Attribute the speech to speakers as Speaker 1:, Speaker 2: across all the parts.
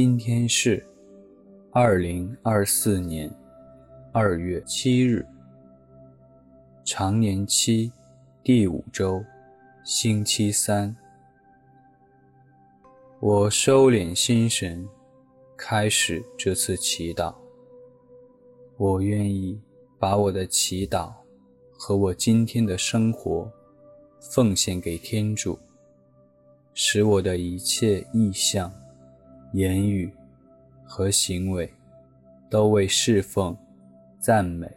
Speaker 1: 今天是二零二四年二月七日，常年期第五周，星期三。我收敛心神，开始这次祈祷。我愿意把我的祈祷和我今天的生活奉献给天主，使我的一切意向。言语和行为都为侍奉、赞美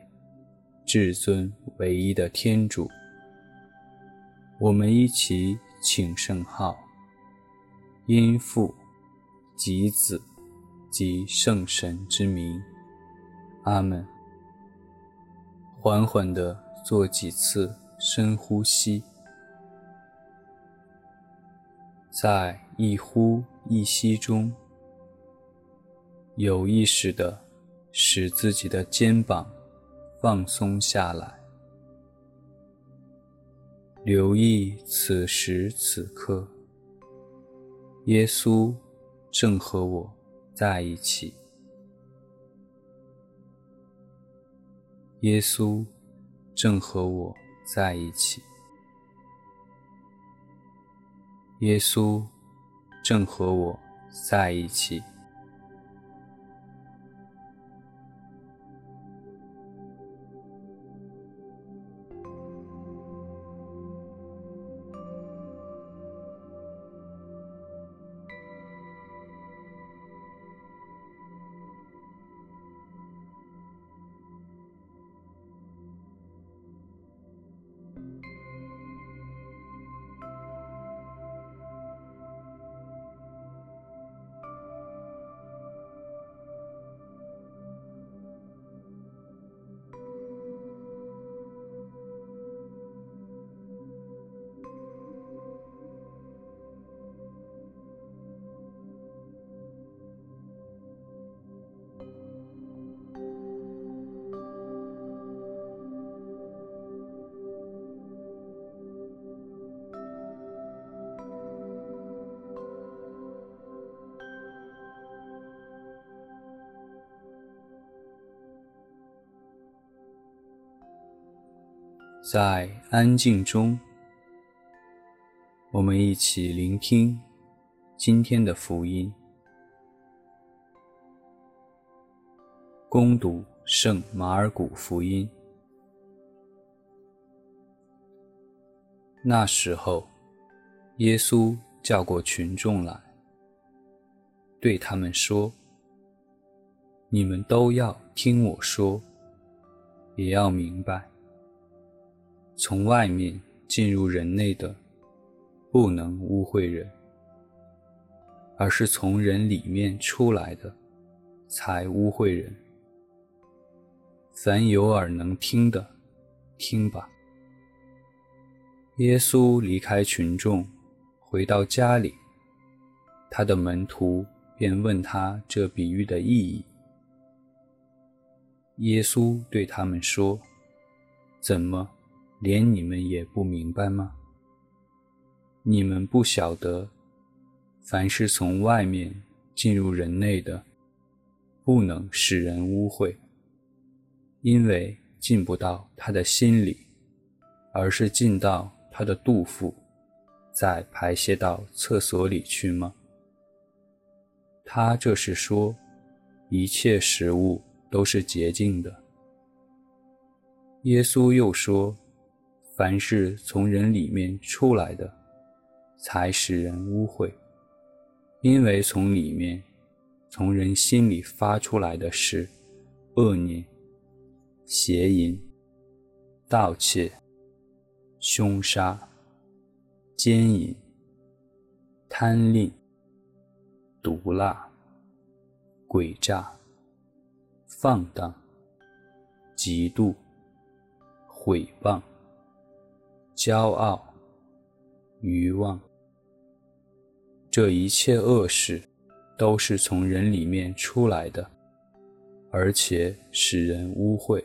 Speaker 1: 至尊唯一的天主。我们一起请圣号，因父及子及圣神之名，阿门。缓缓地做几次深呼吸，在一呼一吸中。有意识地使自己的肩膀放松下来，留意此时此刻，耶稣正和我在一起。耶稣正和我在一起。耶稣正和我在一起。在安静中，我们一起聆听今天的福音。恭读圣马尔谷福音。那时候，耶稣叫过群众来，对他们说：“你们都要听我说，也要明白。”从外面进入人类的，不能污秽人，而是从人里面出来的，才污秽人。凡有耳能听的，听吧。耶稣离开群众，回到家里，他的门徒便问他这比喻的意义。耶稣对他们说：“怎么？”连你们也不明白吗？你们不晓得，凡是从外面进入人类的，不能使人污秽，因为进不到他的心里，而是进到他的肚腹，再排泄到厕所里去吗？他这是说，一切食物都是洁净的。耶稣又说。凡是从人里面出来的，才使人污秽，因为从里面，从人心里发出来的是恶念、邪淫、盗窃、凶杀、奸淫、贪吝、毒辣、诡诈、放荡、嫉妒、毁谤。骄傲、愚妄，这一切恶事，都是从人里面出来的，而且使人污秽。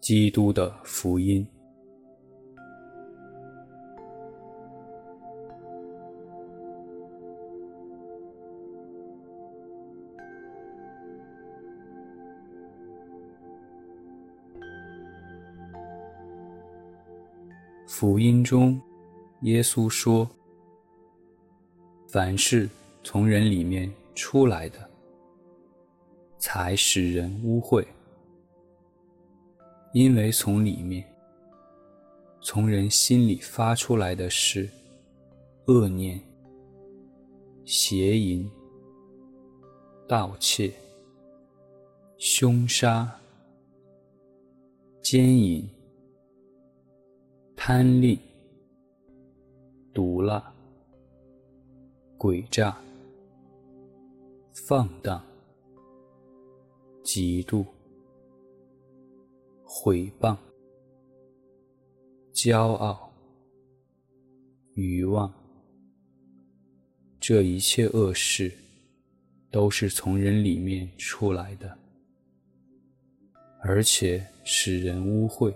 Speaker 1: 基督的福音。福音中，耶稣说：“凡是从人里面出来的，才使人污秽，因为从里面，从人心里发出来的是恶念、邪淫、盗窃、凶杀、奸淫、贪吝、毒辣、诡诈、放荡、嫉妒、毁谤、骄傲、愚妄，这一切恶事，都是从人里面出来的，而且使人污秽。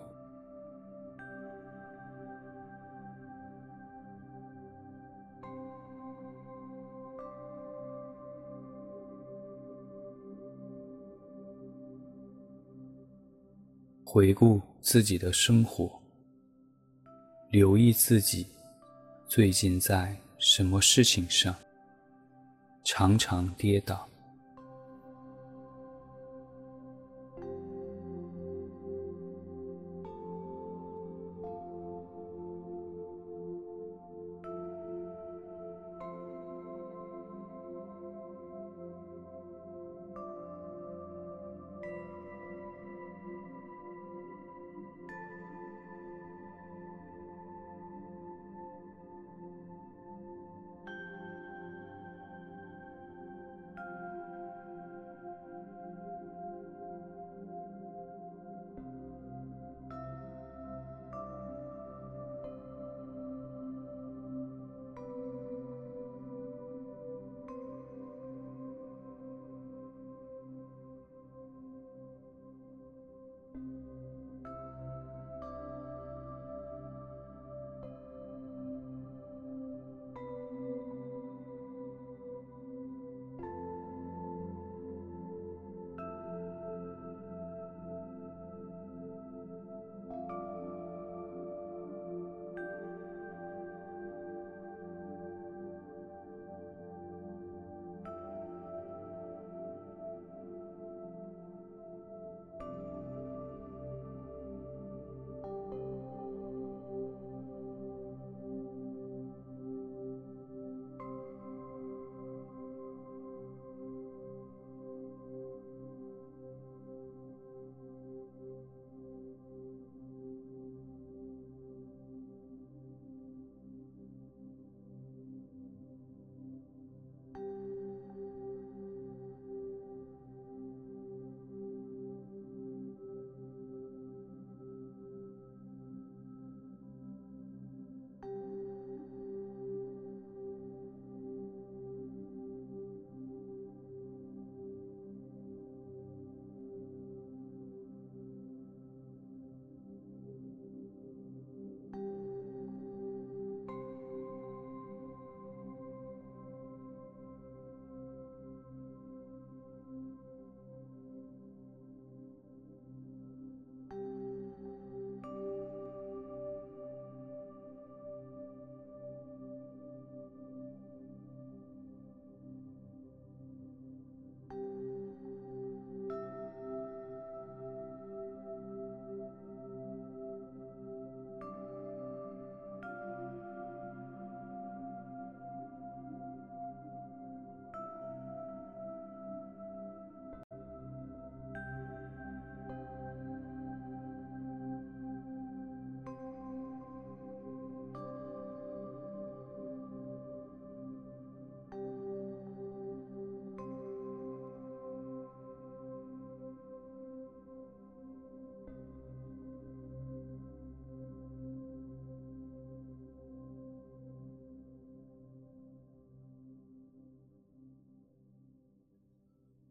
Speaker 1: 回顾自己的生活。留意自己最近在什么事情上常常跌倒。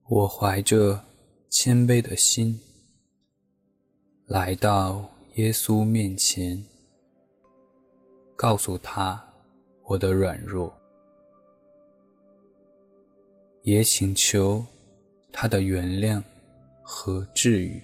Speaker 1: 我怀着谦卑的心来到耶稣面前，告诉他我的软弱，也请求他的原谅和治愈。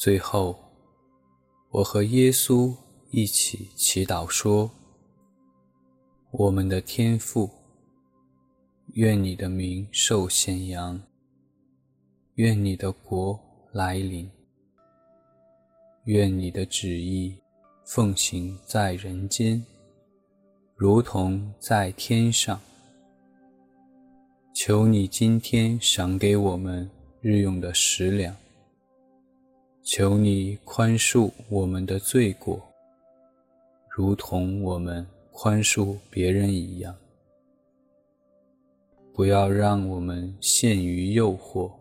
Speaker 1: 最后，我和耶稣一起祈祷说：“我们的天父，愿你的名受显扬，愿你的国来临，愿你的旨意奉行在人间，如同在天上。求你今天赏给我们日用的食粮。”求你宽恕我们的罪过，如同我们宽恕别人一样。不要让我们陷于诱惑，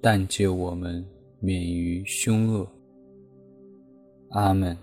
Speaker 1: 但救我们免于凶恶。阿门。